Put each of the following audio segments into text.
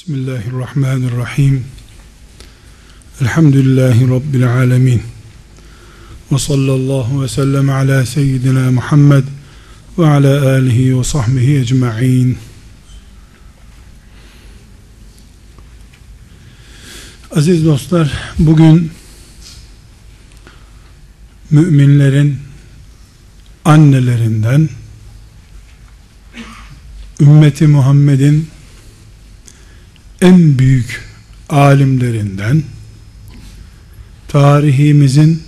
Bismillahirrahmanirrahim. Elhamdülillahi Rabbil alemin. Ve sallallahu ve sellem ala seyyidina Muhammed ve ala alihi ve sahbihi ecma'in. Aziz dostlar, bugün müminlerin annelerinden ümmeti Muhammed'in en büyük alimlerinden tarihimizin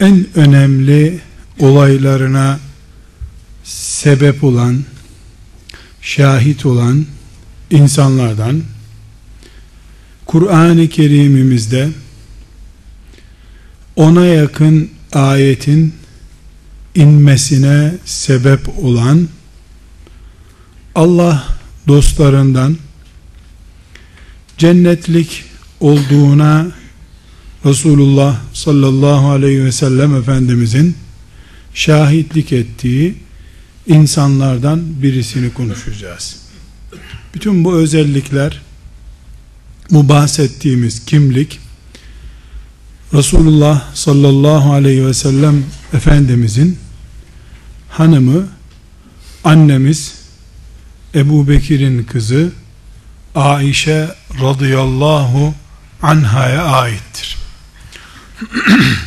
en önemli olaylarına sebep olan şahit olan insanlardan Kur'an-ı Kerim'imizde ona yakın ayetin inmesine sebep olan Allah dostlarından cennetlik olduğuna Resulullah sallallahu aleyhi ve sellem Efendimizin şahitlik ettiği insanlardan birisini konuşacağız. Bütün bu özellikler bu bahsettiğimiz kimlik Resulullah sallallahu aleyhi ve sellem Efendimizin hanımı annemiz Ebu Bekir'in kızı Aişe radıyallahu anhaya aittir.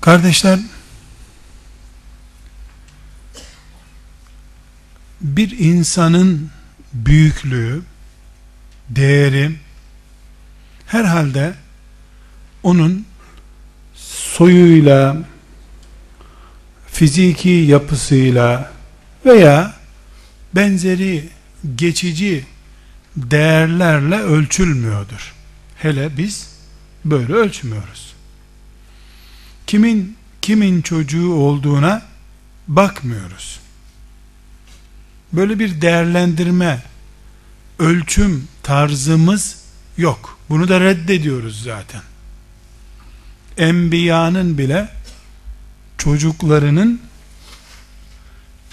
Kardeşler bir insanın büyüklüğü, değeri herhalde onun soyuyla, fiziki yapısıyla veya benzeri geçici değerlerle ölçülmüyordur. Hele biz böyle ölçmüyoruz. Kimin kimin çocuğu olduğuna bakmıyoruz. Böyle bir değerlendirme, ölçüm tarzımız yok. Bunu da reddediyoruz zaten. Enbiyanın bile çocuklarının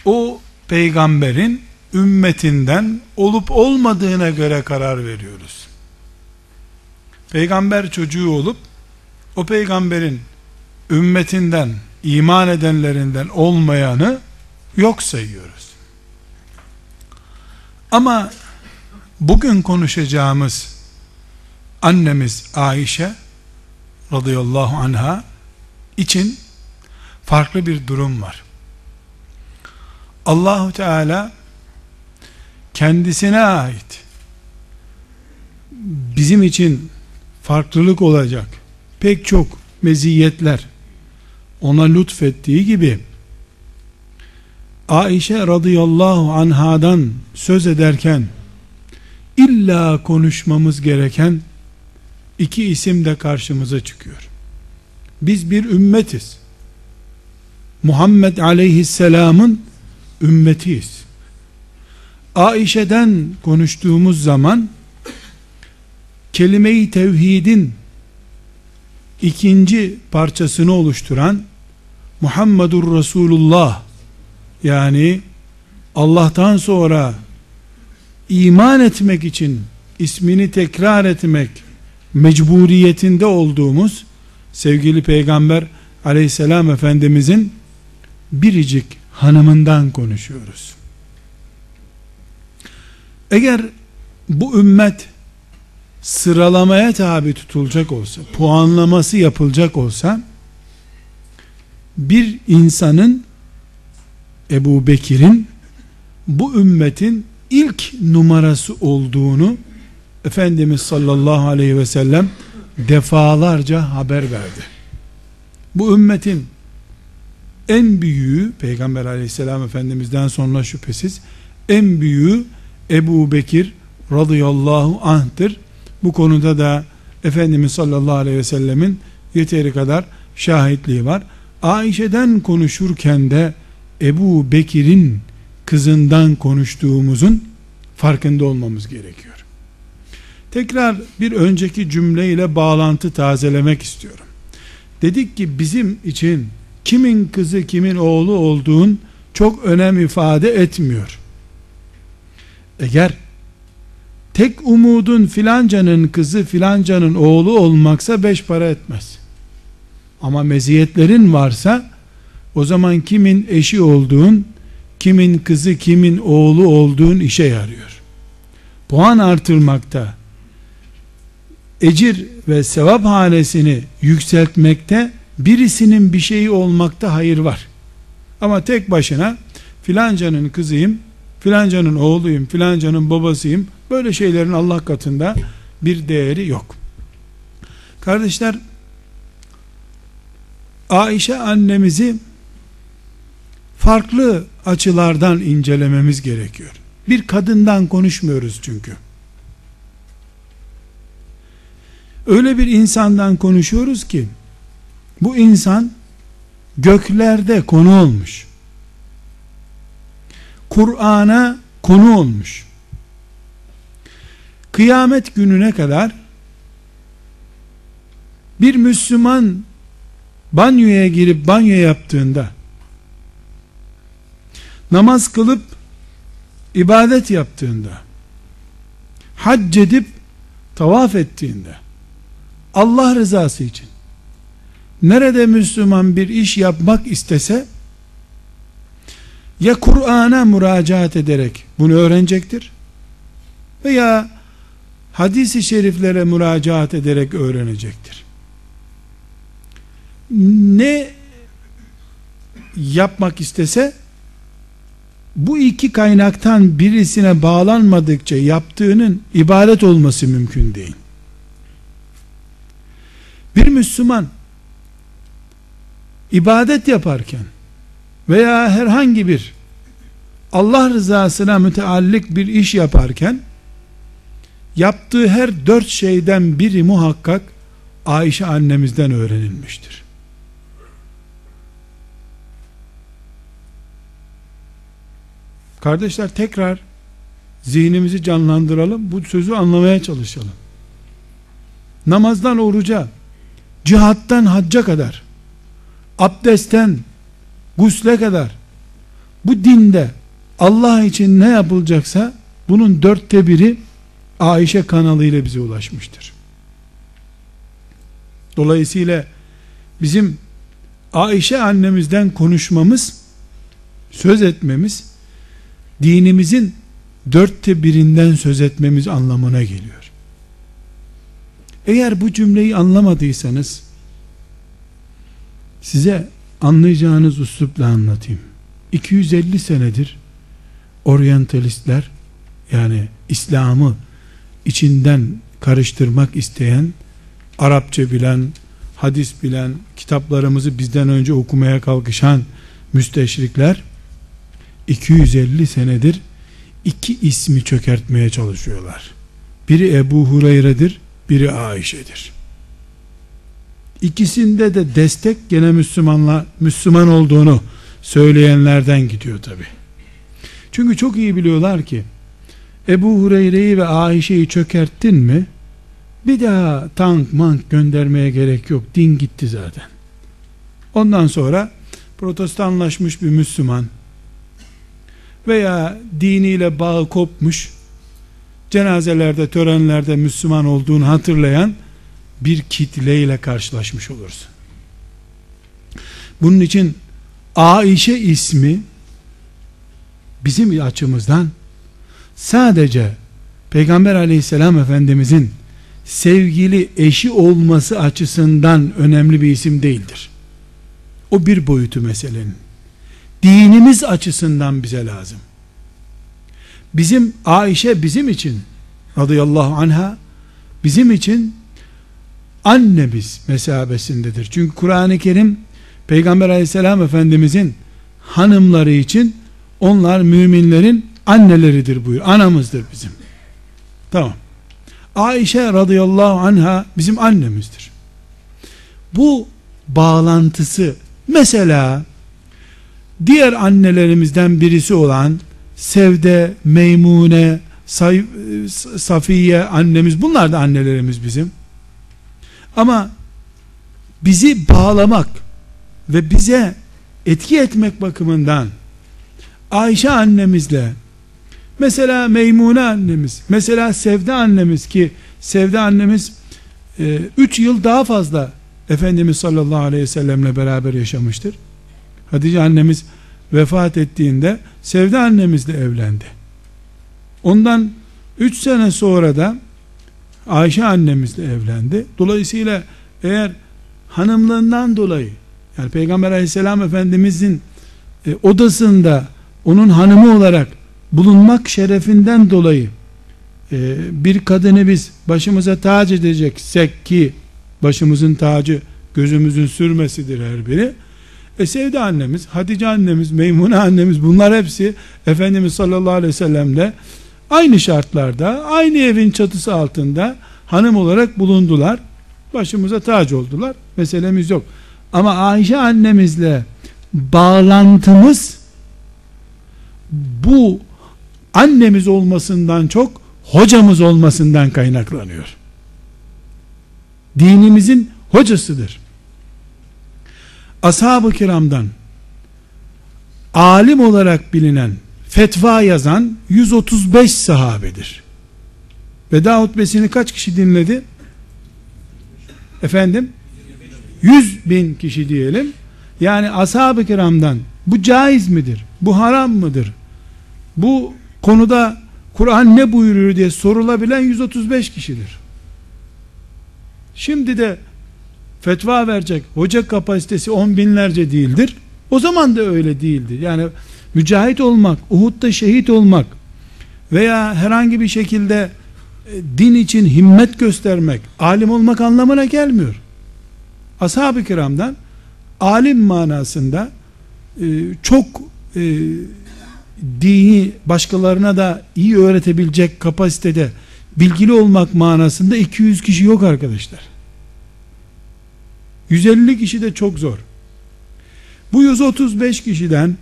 o peygamberin ümmetinden olup olmadığına göre karar veriyoruz. Peygamber çocuğu olup o peygamberin ümmetinden iman edenlerinden olmayanı yok sayıyoruz. Ama bugün konuşacağımız annemiz Ayşe radıyallahu anha için farklı bir durum var. Allahu Teala kendisine ait bizim için farklılık olacak pek çok meziyetler ona lütfettiği gibi Aişe radıyallahu anhadan söz ederken illa konuşmamız gereken iki isim de karşımıza çıkıyor. Biz bir ümmetiz. Muhammed aleyhisselamın ümmetiyiz. Aişe'den konuştuğumuz zaman kelime-i tevhidin ikinci parçasını oluşturan Muhammedur Resulullah yani Allah'tan sonra iman etmek için ismini tekrar etmek mecburiyetinde olduğumuz sevgili peygamber aleyhisselam efendimizin biricik hanımından konuşuyoruz. Eğer bu ümmet sıralamaya tabi tutulacak olsa, puanlaması yapılacak olsa, bir insanın Ebu Bekir'in bu ümmetin ilk numarası olduğunu Efendimiz sallallahu aleyhi ve sellem defalarca haber verdi. Bu ümmetin en büyüğü Peygamber aleyhisselam efendimizden sonra şüphesiz en büyüğü Ebu Bekir radıyallahu anh'tır. Bu konuda da Efendimiz sallallahu aleyhi ve sellemin yeteri kadar şahitliği var. Ayşe'den konuşurken de Ebu Bekir'in kızından konuştuğumuzun farkında olmamız gerekiyor. Tekrar bir önceki cümleyle bağlantı tazelemek istiyorum. Dedik ki bizim için kimin kızı kimin oğlu olduğun çok önem ifade etmiyor. Eğer tek umudun filancanın kızı filancanın oğlu olmaksa beş para etmez. Ama meziyetlerin varsa o zaman kimin eşi olduğun, kimin kızı, kimin oğlu olduğun işe yarıyor. Puan artırmakta, ecir ve sevap hanesini yükseltmekte birisinin bir şeyi olmakta hayır var. Ama tek başına filancanın kızıyım, filancanın oğluyum, filancanın babasıyım. Böyle şeylerin Allah katında bir değeri yok. Kardeşler, Ayşe annemizi farklı açılardan incelememiz gerekiyor. Bir kadından konuşmuyoruz çünkü. Öyle bir insandan konuşuyoruz ki bu insan göklerde konu olmuş. Kur'an'a konu olmuş. Kıyamet gününe kadar bir Müslüman banyoya girip banyo yaptığında namaz kılıp ibadet yaptığında hac edip tavaf ettiğinde Allah rızası için nerede Müslüman bir iş yapmak istese ya Kur'an'a müracaat ederek bunu öğrenecektir veya hadisi şeriflere müracaat ederek öğrenecektir. Ne yapmak istese bu iki kaynaktan birisine bağlanmadıkça yaptığının ibadet olması mümkün değil. Bir Müslüman ibadet yaparken veya herhangi bir Allah rızasına müteallik bir iş yaparken yaptığı her dört şeyden biri muhakkak Ayşe annemizden öğrenilmiştir. Kardeşler tekrar zihnimizi canlandıralım. Bu sözü anlamaya çalışalım. Namazdan oruca, cihattan hacca kadar, abdestten gusle kadar, bu dinde Allah için ne yapılacaksa bunun dörtte biri Ayşe kanalıyla bize ulaşmıştır. Dolayısıyla bizim Ayşe annemizden konuşmamız, söz etmemiz, dinimizin dörtte birinden söz etmemiz anlamına geliyor. Eğer bu cümleyi anlamadıysanız, size anlayacağınız üslupla anlatayım. 250 senedir oryantalistler yani İslam'ı içinden karıştırmak isteyen Arapça bilen, hadis bilen, kitaplarımızı bizden önce okumaya kalkışan müsteşrikler 250 senedir iki ismi çökertmeye çalışıyorlar. Biri Ebu Hureyre'dir, biri Ayşe'dir. İkisinde de destek gene Müslümanla Müslüman olduğunu söyleyenlerden gidiyor tabi. Çünkü çok iyi biliyorlar ki Ebu Hureyre'yi ve Ayşe'yi çökerttin mi bir daha tank mank göndermeye gerek yok. Din gitti zaten. Ondan sonra protestanlaşmış bir Müslüman veya diniyle bağı kopmuş cenazelerde, törenlerde Müslüman olduğunu hatırlayan bir kitleyle karşılaşmış olursun. Bunun için Aişe ismi bizim açımızdan sadece Peygamber aleyhisselam efendimizin sevgili eşi olması açısından önemli bir isim değildir. O bir boyutu meselenin. Dinimiz açısından bize lazım. Bizim Ayşe bizim için radıyallahu anha bizim için annemiz mesabesindedir. Çünkü Kur'an-ı Kerim Peygamber aleyhisselam efendimizin hanımları için onlar müminlerin anneleridir buyur. Anamızdır bizim. Tamam. Ayşe radıyallahu anha bizim annemizdir. Bu bağlantısı mesela diğer annelerimizden birisi olan Sevde, Meymune, Safiye annemiz bunlar da annelerimiz bizim. Ama bizi bağlamak ve bize etki etmek bakımından Ayşe annemizle mesela Meymune annemiz mesela Sevde annemiz ki Sevde annemiz 3 e, yıl daha fazla Efendimiz sallallahu aleyhi ve sellemle beraber yaşamıştır. Hatice annemiz vefat ettiğinde Sevde annemizle evlendi. Ondan 3 sene sonra da Ayşe annemizle evlendi. Dolayısıyla eğer hanımlığından dolayı yani Peygamber aleyhisselam efendimizin e, odasında onun hanımı olarak bulunmak şerefinden dolayı e, bir kadını biz başımıza tac edeceksek ki başımızın tacı gözümüzün sürmesidir her biri. E Sevde annemiz, Hatice annemiz, Meymune annemiz bunlar hepsi Efendimiz sallallahu aleyhi ve sellemle aynı şartlarda, aynı evin çatısı altında hanım olarak bulundular. Başımıza tac oldular. Meselemiz yok. Ama Ayşe annemizle bağlantımız bu annemiz olmasından çok hocamız olmasından kaynaklanıyor. Dinimizin hocasıdır. Ashab-ı kiramdan alim olarak bilinen fetva yazan 135 sahabedir. Veda hutbesini kaç kişi dinledi? Efendim? 100 bin kişi diyelim. Yani ashab-ı kiramdan bu caiz midir? Bu haram mıdır? Bu konuda Kur'an ne buyuruyor diye sorulabilen 135 kişidir. Şimdi de fetva verecek hoca kapasitesi on binlerce değildir. O zaman da öyle değildi. Yani mücahit olmak, Uhud'da şehit olmak veya herhangi bir şekilde e, din için himmet göstermek, alim olmak anlamına gelmiyor. Ashab-ı kiramdan alim manasında e, çok e, dini başkalarına da iyi öğretebilecek kapasitede bilgili olmak manasında 200 kişi yok arkadaşlar. 150 kişi de çok zor. Bu 135 kişiden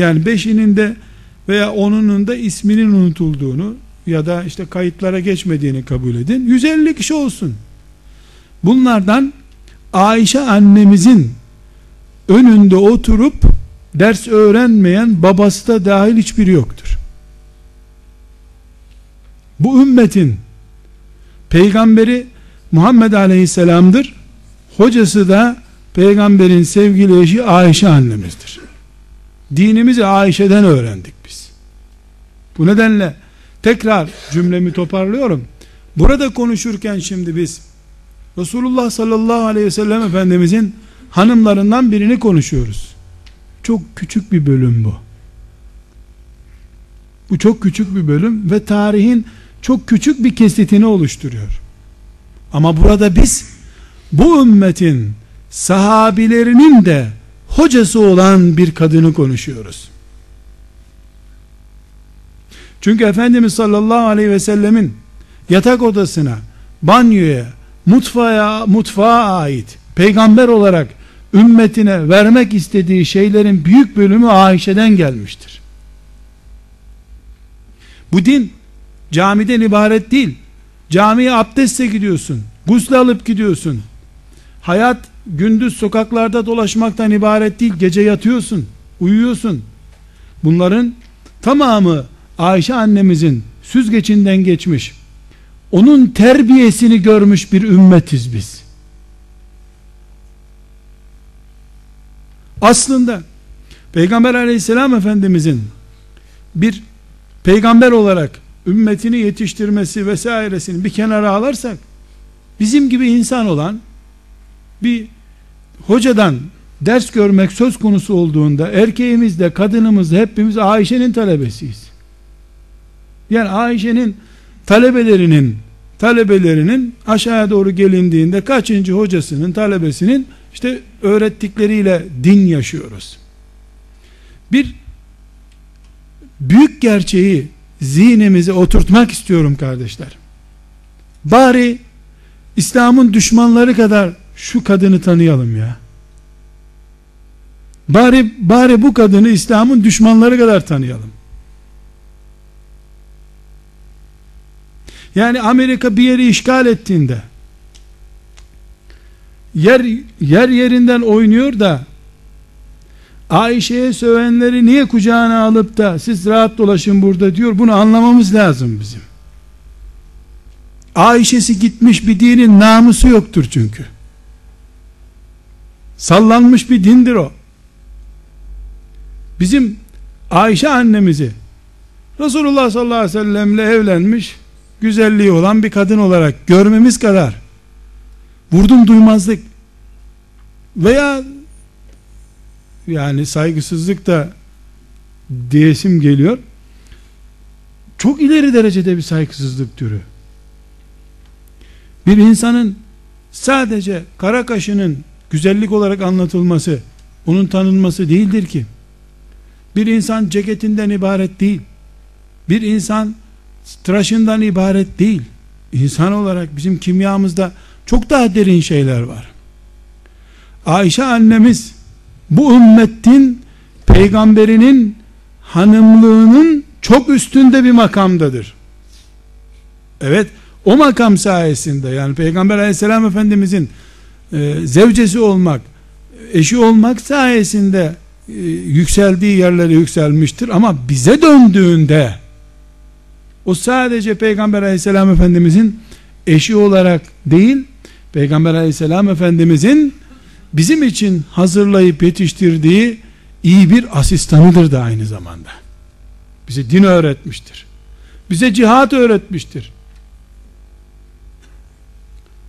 yani 5'inin de veya 10'unun da isminin unutulduğunu ya da işte kayıtlara geçmediğini kabul edin. 150 kişi olsun. Bunlardan Ayşe annemizin önünde oturup ders öğrenmeyen babası da dahil hiçbiri yoktur. Bu ümmetin peygamberi Muhammed Aleyhisselam'dır. Hocası da peygamberin sevgili eşi Ayşe annemizdir. Dinimizi Ayşe'den öğrendik biz. Bu nedenle tekrar cümlemi toparlıyorum. Burada konuşurken şimdi biz Resulullah sallallahu aleyhi ve sellem Efendimizin hanımlarından birini konuşuyoruz. Çok küçük bir bölüm bu. Bu çok küçük bir bölüm ve tarihin çok küçük bir kesitini oluşturuyor. Ama burada biz bu ümmetin sahabilerinin de hocası olan bir kadını konuşuyoruz. Çünkü Efendimiz sallallahu aleyhi ve sellemin yatak odasına, banyoya, mutfağa, mutfağa ait peygamber olarak ümmetine vermek istediği şeylerin büyük bölümü Ayşe'den gelmiştir. Bu din camiden ibaret değil. Camiye abdestle gidiyorsun. Gusle alıp gidiyorsun. Hayat gündüz sokaklarda dolaşmaktan ibaret değil. Gece yatıyorsun, uyuyorsun. Bunların tamamı Ayşe annemizin süzgecinden geçmiş. Onun terbiyesini görmüş bir ümmetiz biz. Aslında Peygamber aleyhisselam efendimizin bir peygamber olarak ümmetini yetiştirmesi vesairesini bir kenara alırsak bizim gibi insan olan bir hocadan ders görmek söz konusu olduğunda erkeğimiz de kadınımız da hepimiz Ayşe'nin talebesiyiz. Yani Ayşe'nin talebelerinin talebelerinin aşağıya doğru gelindiğinde kaçıncı hocasının talebesinin işte öğrettikleriyle din yaşıyoruz. Bir büyük gerçeği zihnimize oturtmak istiyorum kardeşler. Bari İslam'ın düşmanları kadar şu kadını tanıyalım ya. Bari bari bu kadını İslam'ın düşmanları kadar tanıyalım. Yani Amerika bir yeri işgal ettiğinde yer yer yerinden oynuyor da Ayşe'ye sövenleri niye kucağına alıp da siz rahat dolaşın burada diyor. Bunu anlamamız lazım bizim. Ayşe'si gitmiş bir dinin namusu yoktur çünkü. Sallanmış bir dindir o. Bizim Ayşe annemizi Resulullah sallallahu aleyhi ve sellemle evlenmiş güzelliği olan bir kadın olarak görmemiz kadar vurdum duymazlık veya yani saygısızlık da diyesim geliyor çok ileri derecede bir saygısızlık türü bir insanın sadece kara kaşının güzellik olarak anlatılması onun tanınması değildir ki. Bir insan ceketinden ibaret değil. Bir insan tıraşından ibaret değil. İnsan olarak bizim kimyamızda çok daha derin şeyler var. Ayşe annemiz bu ümmetin peygamberinin hanımlığının çok üstünde bir makamdadır. Evet, o makam sayesinde yani Peygamber aleyhisselam efendimizin e, zevcesi olmak, eşi olmak sayesinde e, yükseldiği yerlere yükselmiştir ama bize döndüğünde o sadece Peygamber aleyhisselam efendimizin eşi olarak değil, Peygamber aleyhisselam efendimizin bizim için hazırlayıp yetiştirdiği iyi bir asistanıdır da aynı zamanda. Bize din öğretmiştir. Bize cihat öğretmiştir.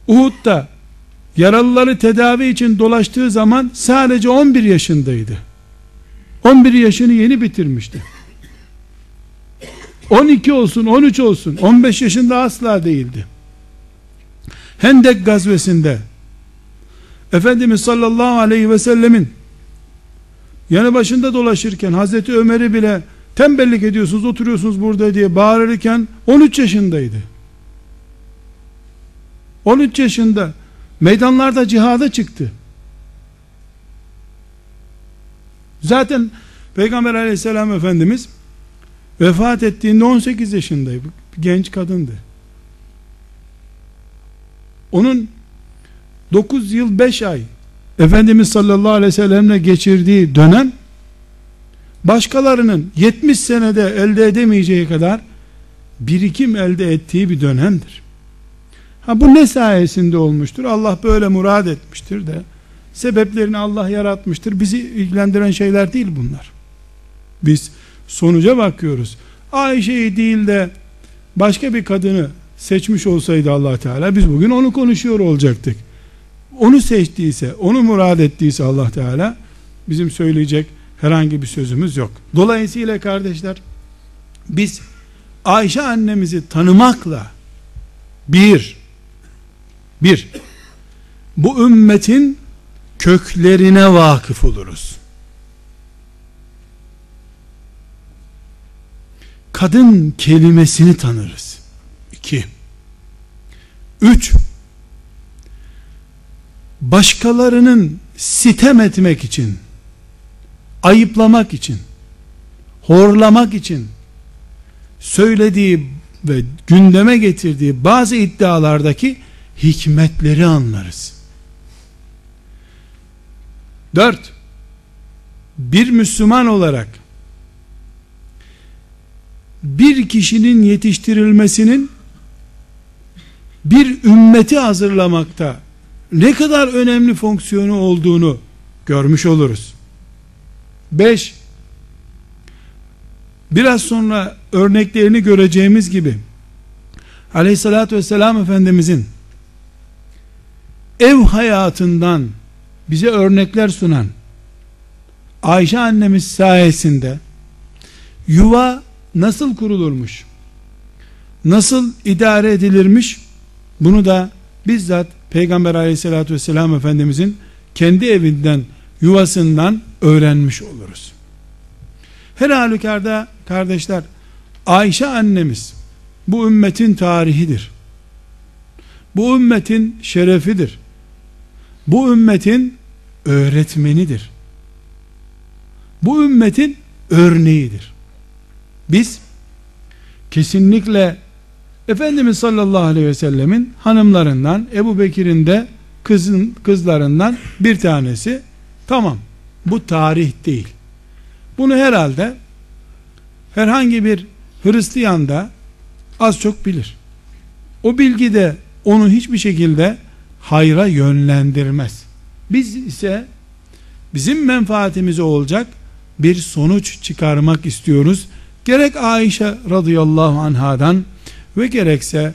Uhud'da yaralıları tedavi için dolaştığı zaman sadece 11 yaşındaydı. 11 yaşını yeni bitirmişti. 12 olsun, 13 olsun, 15 yaşında asla değildi. Hendek gazvesinde Efendimiz sallallahu aleyhi ve sellemin yanı başında dolaşırken Hazreti Ömer'i bile tembellik ediyorsunuz oturuyorsunuz burada diye bağırırken 13 yaşındaydı 13 yaşında meydanlarda cihada çıktı. Zaten Peygamber aleyhisselam efendimiz vefat ettiğinde 18 yaşındaydı. Genç kadındı. Onun 9 yıl 5 ay Efendimiz sallallahu aleyhi ve sellemle geçirdiği dönem başkalarının 70 senede elde edemeyeceği kadar birikim elde ettiği bir dönemdir. Ha bu ne sayesinde olmuştur? Allah böyle murad etmiştir de sebeplerini Allah yaratmıştır. Bizi ilgilendiren şeyler değil bunlar. Biz sonuca bakıyoruz. Ayşe'yi değil de başka bir kadını seçmiş olsaydı Allah Teala biz bugün onu konuşuyor olacaktık onu seçtiyse, onu murad ettiyse Allah Teala bizim söyleyecek herhangi bir sözümüz yok. Dolayısıyla kardeşler biz Ayşe annemizi tanımakla bir bir bu ümmetin köklerine vakıf oluruz. Kadın kelimesini tanırız. İki. Üç başkalarının sitem etmek için, ayıplamak için, horlamak için söylediği ve gündeme getirdiği bazı iddialardaki hikmetleri anlarız. Dört, bir Müslüman olarak bir kişinin yetiştirilmesinin bir ümmeti hazırlamakta ne kadar önemli fonksiyonu olduğunu görmüş oluruz. 5 biraz sonra örneklerini göreceğimiz gibi aleyhissalatü vesselam efendimizin ev hayatından bize örnekler sunan Ayşe annemiz sayesinde yuva nasıl kurulurmuş nasıl idare edilirmiş bunu da bizzat Peygamber aleyhissalatü vesselam Efendimizin kendi evinden, yuvasından öğrenmiş oluruz. Her halükarda kardeşler, Ayşe annemiz bu ümmetin tarihidir. Bu ümmetin şerefidir. Bu ümmetin öğretmenidir. Bu ümmetin örneğidir. Biz kesinlikle Efendimiz sallallahu aleyhi ve sellemin hanımlarından Ebu Bekir'in de kızın, kızlarından bir tanesi tamam bu tarih değil Bunu herhalde herhangi bir Hristiyan da az çok bilir. O bilgi de onu hiçbir şekilde hayra yönlendirmez. Biz ise bizim menfaatimize olacak bir sonuç çıkarmak istiyoruz. Gerek Ayşe radıyallahu anhadan ve gerekse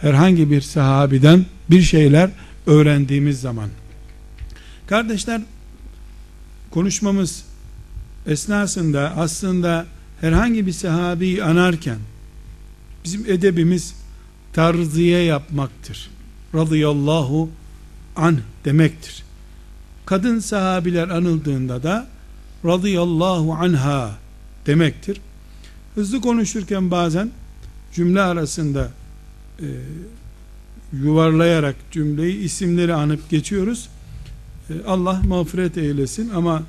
herhangi bir sahabiden bir şeyler öğrendiğimiz zaman. Kardeşler konuşmamız esnasında aslında herhangi bir sahabeyi anarken bizim edebimiz tarziye yapmaktır. Radıyallahu an demektir. Kadın sahabiler anıldığında da radıyallahu anha demektir. Hızlı konuşurken bazen cümle arasında e, yuvarlayarak cümleyi isimleri anıp geçiyoruz. E, Allah mağfiret eylesin ama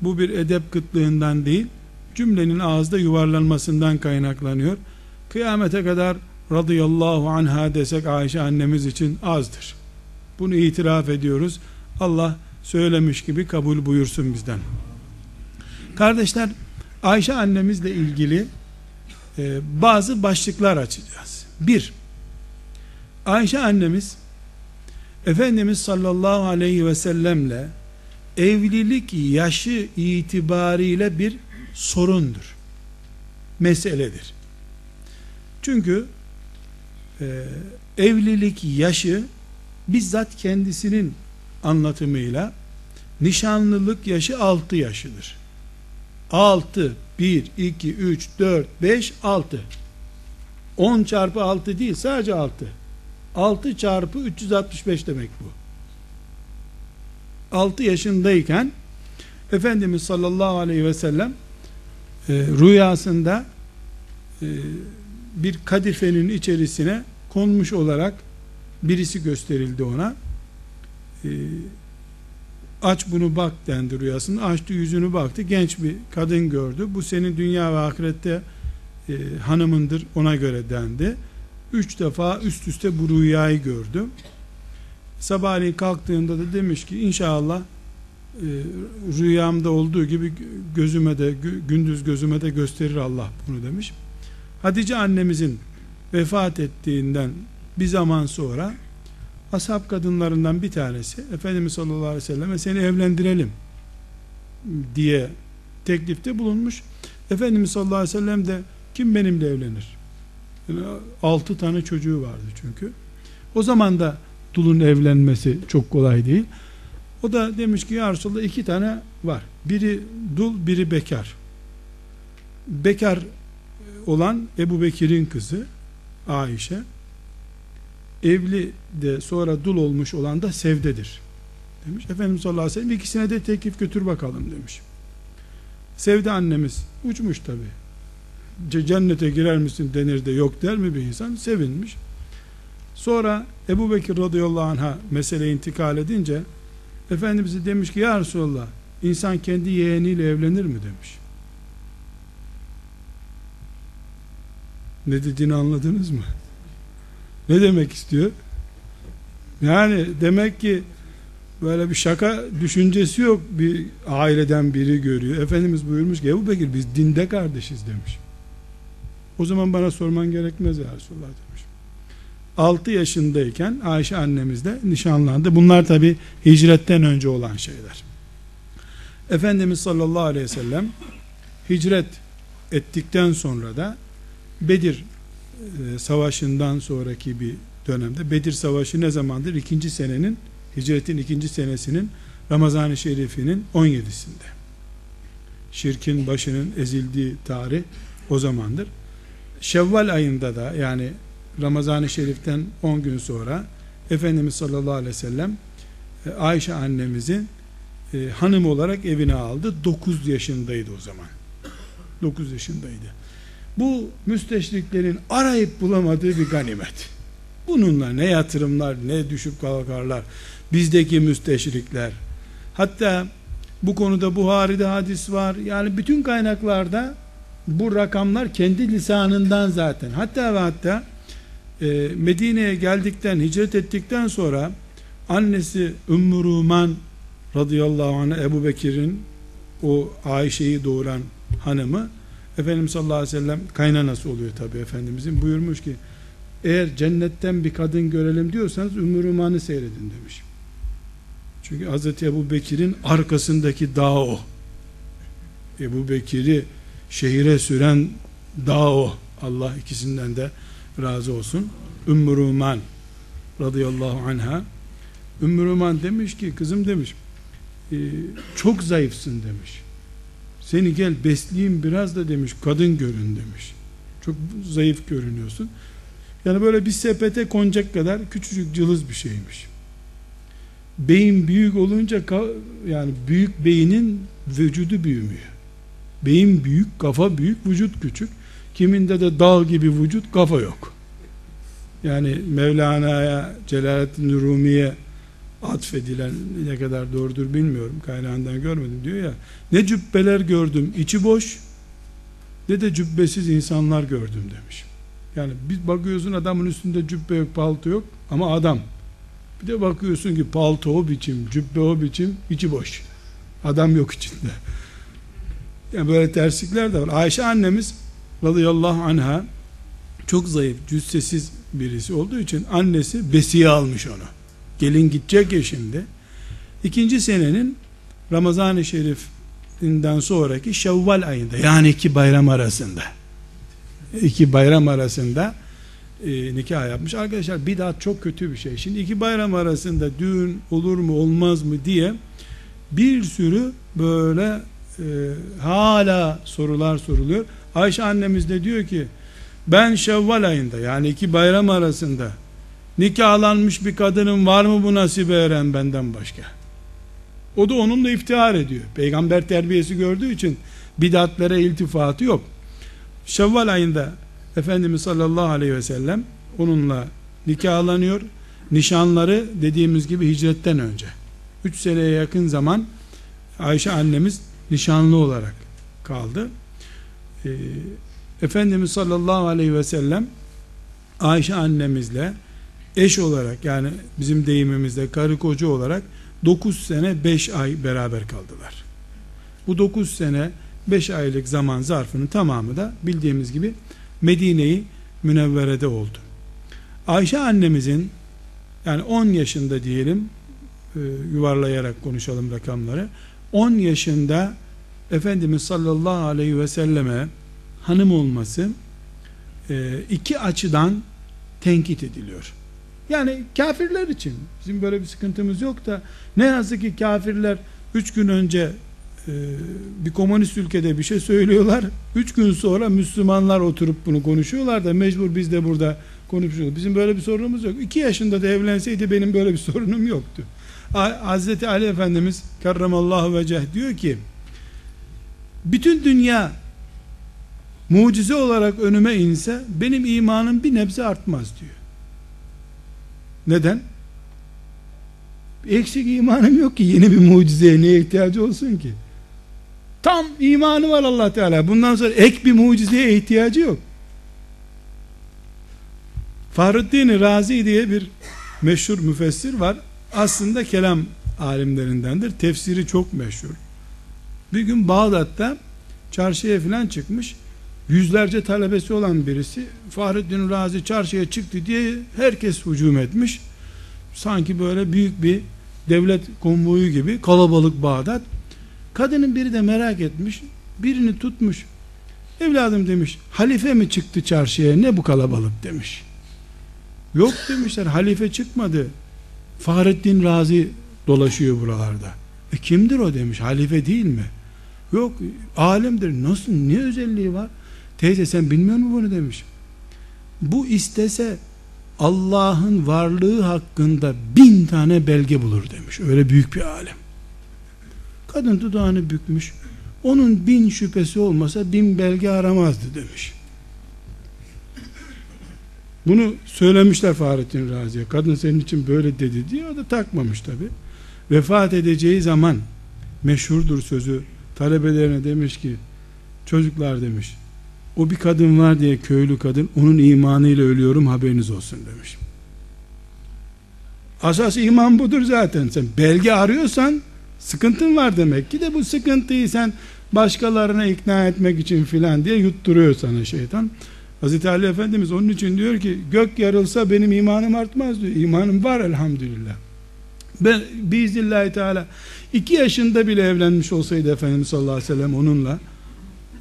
bu bir edep kıtlığından değil, cümlenin ağızda yuvarlanmasından kaynaklanıyor. Kıyamete kadar radıyallahu anha desek Ayşe annemiz için azdır. Bunu itiraf ediyoruz. Allah söylemiş gibi kabul buyursun bizden. Kardeşler Ayşe annemizle ilgili e, bazı başlıklar açacağız. Bir, Ayşe annemiz Efendimiz sallallahu aleyhi ve sellemle evlilik yaşı itibariyle bir sorundur. Meseledir. Çünkü e, evlilik yaşı bizzat kendisinin anlatımıyla nişanlılık yaşı 6 yaşıdır. 6, 1, 2, 3, 4, 5, 6. 10 çarpı 6 değil sadece 6. 6 çarpı 365 demek bu. 6 yaşındayken Efendimiz sallallahu aleyhi ve sellem e, rüyasında e, bir kadifenin içerisine konmuş olarak birisi gösterildi ona. E, aç bunu bak dendi rüyasında. Açtı yüzünü baktı. Genç bir kadın gördü. Bu senin dünya ve ahirette e, hanımındır ona göre dendi. Üç defa üst üste bu rüyayı gördü. Sabahleyin kalktığında da demiş ki inşallah e, rüyamda olduğu gibi gözüme de gündüz gözüme de gösterir Allah bunu demiş. Hatice annemizin vefat ettiğinden bir zaman sonra ashab kadınlarından bir tanesi Efendimiz sallallahu aleyhi ve selleme seni evlendirelim diye teklifte bulunmuş. Efendimiz sallallahu aleyhi ve sellem de kim benimle evlenir? Yani altı tane çocuğu vardı çünkü. O zaman da dulun evlenmesi çok kolay değil. O da demiş ki ya Resulallah iki tane var. Biri dul, biri bekar. Bekar olan Ebu Bekir'in kızı Ayşe. Evli de sonra dul olmuş olan da Sevde'dir. Demiş. Efendimiz sallallahu aleyhi ve sellem ikisine de teklif götür bakalım demiş. Sevde annemiz uçmuş tabi. Cennete girer misin denir de yok der mi bir insan? Sevinmiş. Sonra Ebu Bekir radıyallahu anh'a mesele intikal edince Efendimiz demiş ki ya Resulallah insan kendi yeğeniyle evlenir mi demiş. Ne dediğini anladınız mı? Ne demek istiyor? Yani demek ki böyle bir şaka düşüncesi yok. Bir aileden biri görüyor. Efendimiz buyurmuş ki Ebu Bekir biz dinde kardeşiz demiş. O zaman bana sorman gerekmez ya Resulullah demiş. 6 yaşındayken Ayşe annemizle nişanlandı. Bunlar tabi hicretten önce olan şeyler. Efendimiz sallallahu aleyhi ve sellem hicret ettikten sonra da Bedir e, savaşından sonraki bir dönemde Bedir savaşı ne zamandır? İkinci senenin hicretin ikinci senesinin Ramazan-ı Şerif'inin 17'sinde. Şirkin başının ezildiği tarih o zamandır. Şevval ayında da yani Ramazan-ı Şerif'ten 10 gün sonra Efendimiz sallallahu aleyhi ve sellem e, Ayşe annemizi e, hanım olarak evine aldı. 9 yaşındaydı o zaman. 9 yaşındaydı. Bu müsteşriklerin arayıp bulamadığı bir ganimet. Bununla ne yatırımlar ne düşüp kalkarlar. Bizdeki müsteşrikler. Hatta bu konuda Buhari'de hadis var. Yani bütün kaynaklarda bu rakamlar kendi lisanından zaten. Hatta ve hatta e, Medine'ye geldikten, hicret ettikten sonra annesi Ümmü Ruman radıyallahu anh Ebu Bekir'in o Ayşe'yi doğuran hanımı Efendimiz sallallahu aleyhi ve sellem kaynanası oluyor tabi Efendimizin buyurmuş ki eğer cennetten bir kadın görelim diyorsanız Ümmü Ruman'ı seyredin demiş. Çünkü Hz. Ebu Bekir'in arkasındaki dağ o. Ebu Bekir'i şehire süren dağ o. Allah ikisinden de razı olsun. Ümmü Ruman radıyallahu anha Ümmü Ruman demiş ki kızım demiş çok zayıfsın demiş. Seni gel besleyeyim biraz da demiş kadın görün demiş. Çok zayıf görünüyorsun. Yani böyle bir sepete konacak kadar küçücük cılız bir şeymiş. Beyin büyük olunca yani büyük beynin vücudu büyümüyor. Beyin büyük, kafa büyük, vücut küçük. Kiminde de dağ gibi vücut, kafa yok. Yani Mevlana'ya, Celaleddin Rumi'ye atfedilen ne kadar doğrudur bilmiyorum. Kaynağından görmedim diyor ya. Ne cübbeler gördüm, içi boş ne de cübbesiz insanlar gördüm demiş. Yani bir bakıyorsun adamın üstünde cübbe yok, palto yok ama adam. Bir de bakıyorsun ki palto o biçim, cübbe o biçim, içi boş. Adam yok içinde. Yani böyle terslikler de var. Ayşe annemiz radıyallahu anha çok zayıf, cüssesiz birisi olduğu için annesi besiye almış onu. Gelin gidecek ya şimdi. İkinci senenin Ramazan-ı Şerif'inden sonraki Şevval ayında yani iki bayram arasında iki bayram arasında e, nikah yapmış. Arkadaşlar bidat çok kötü bir şey. Şimdi iki bayram arasında düğün olur mu olmaz mı diye bir sürü böyle e, hala sorular soruluyor. Ayşe annemiz de diyor ki ben Şevval ayında yani iki bayram arasında nikahlanmış bir kadının var mı bu nasibe eren benden başka? O da onunla iftihar ediyor. Peygamber terbiyesi gördüğü için bidatlere iltifatı yok. Şevval ayında Efendimiz sallallahu aleyhi ve sellem onunla nikahlanıyor. Nişanları dediğimiz gibi hicretten önce. 3 seneye yakın zaman Ayşe annemiz nişanlı olarak kaldı. Ee, Efendimiz sallallahu aleyhi ve sellem Ayşe annemizle eş olarak yani bizim deyimimizde karı koca olarak 9 sene 5 ay beraber kaldılar. Bu 9 sene 5 aylık zaman zarfının tamamı da bildiğimiz gibi Medine'yi Münevvere'de oldu. Ayşe annemizin yani 10 yaşında diyelim e, yuvarlayarak konuşalım rakamları 10 yaşında Efendimiz sallallahu aleyhi ve selleme hanım olması e, iki açıdan tenkit ediliyor. Yani kafirler için bizim böyle bir sıkıntımız yok da ne yazık ki kafirler üç gün önce e, bir komünist ülkede bir şey söylüyorlar. Üç gün sonra Müslümanlar oturup bunu konuşuyorlar da mecbur biz de burada konuşuyoruz. Bizim böyle bir sorunumuz yok. İki yaşında da evlenseydi benim böyle bir sorunum yoktu. Hazreti Ali Efendimiz karramallahu veceh diyor ki bütün dünya mucize olarak önüme inse benim imanım bir nebze artmaz diyor. Neden? Eksik imanım yok ki yeni bir mucizeye neye ihtiyacı olsun ki? Tam imanı var Allah Teala. Bundan sonra ek bir mucizeye ihtiyacı yok. Fahrettin Razi diye bir meşhur müfessir var. Aslında kelam alimlerindendir. Tefsiri çok meşhur. Bir gün Bağdat'ta çarşıya filan çıkmış. Yüzlerce talebesi olan birisi Fahrettin Razi çarşıya çıktı diye herkes hücum etmiş. Sanki böyle büyük bir devlet konvoyu gibi kalabalık Bağdat. Kadının biri de merak etmiş. Birini tutmuş. Evladım demiş. Halife mi çıktı çarşıya? Ne bu kalabalık demiş. Yok demişler. Halife çıkmadı. Fahrettin Razi dolaşıyor buralarda. E kimdir o demiş. Halife değil mi? Yok alemdir. Nasıl? Ne özelliği var? Teyze sen bilmiyor musun bunu demiş. Bu istese Allah'ın varlığı hakkında bin tane belge bulur demiş. Öyle büyük bir alem. Kadın dudağını bükmüş. Onun bin şüphesi olmasa bin belge aramazdı demiş. Bunu söylemişler Fahrettin Razi'ye. Kadın senin için böyle dedi diye o da takmamış tabi. Vefat edeceği zaman meşhurdur sözü talebelerine demiş ki çocuklar demiş o bir kadın var diye köylü kadın onun imanıyla ölüyorum haberiniz olsun demiş. Asas iman budur zaten. Sen belge arıyorsan Sıkıntın var demek ki de bu sıkıntıyı sen başkalarına ikna etmek için filan diye yutturuyor sana şeytan. Hazreti Ali Efendimiz onun için diyor ki gök yarılsa benim imanım artmaz diyor. İmanım var elhamdülillah. Ben biiznillahü teala iki yaşında bile evlenmiş olsaydı Efendimiz sallallahu aleyhi ve sellem onunla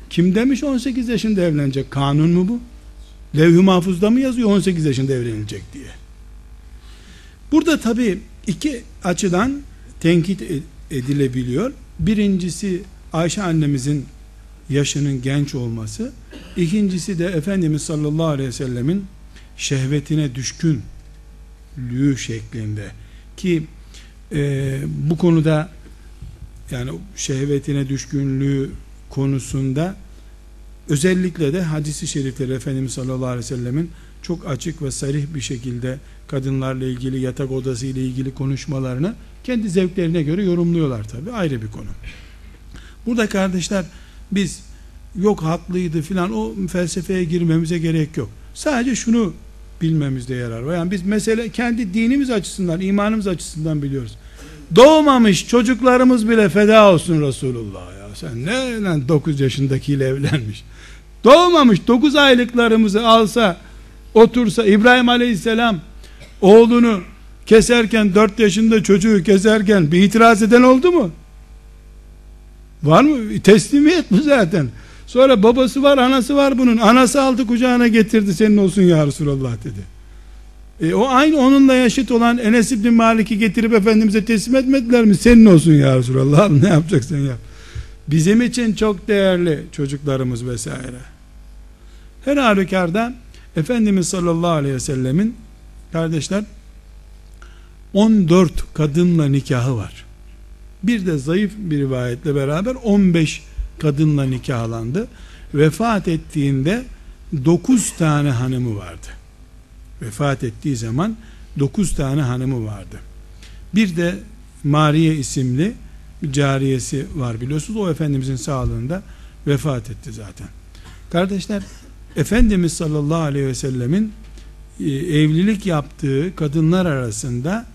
kim demiş 18 yaşında evlenecek? Kanun mu bu? Levh-i mahfuzda mı yazıyor 18 yaşında evlenilecek diye? Burada tabi iki açıdan tenkit edilebiliyor. Birincisi Ayşe annemizin yaşının genç olması. İkincisi de Efendimiz sallallahu aleyhi ve sellemin şehvetine düşkünlüğü şeklinde ki e, bu konuda yani şehvetine düşkünlüğü konusunda özellikle de hadisi şerifleri Efendimiz sallallahu aleyhi ve sellemin çok açık ve sarih bir şekilde kadınlarla ilgili yatak odası ile ilgili konuşmalarını kendi zevklerine göre yorumluyorlar tabi ayrı bir konu. Burada kardeşler biz yok haklıydı filan o felsefeye girmemize gerek yok. Sadece şunu bilmemizde yarar var. Yani biz mesele kendi dinimiz açısından, imanımız açısından biliyoruz. Doğmamış çocuklarımız bile feda olsun Resulullah ya. Sen ne lan 9 yaşındakiyle evlenmiş. Doğmamış 9 aylıklarımızı alsa, otursa İbrahim Aleyhisselam oğlunu keserken 4 yaşında çocuğu keserken bir itiraz eden oldu mu? Var mı? Teslimiyet bu zaten. Sonra babası var, anası var bunun. Anası aldı kucağına getirdi senin olsun ya Resulallah dedi. E, o aynı onunla yaşıt olan Enes İbni Malik'i getirip Efendimiz'e teslim etmediler mi? Senin olsun ya Resulallah. Ne yapacaksın ya? Bizim için çok değerli çocuklarımız vesaire. Her halükarda Efendimiz sallallahu aleyhi ve sellemin kardeşler 14 kadınla nikahı var. Bir de zayıf bir rivayetle beraber 15 kadınla nikahlandı. Vefat ettiğinde 9 tane hanımı vardı. Vefat ettiği zaman 9 tane hanımı vardı. Bir de Mariye isimli bir cariyesi var biliyorsunuz. O Efendimizin sağlığında vefat etti zaten. Kardeşler Efendimiz sallallahu aleyhi ve sellemin e, evlilik yaptığı kadınlar arasında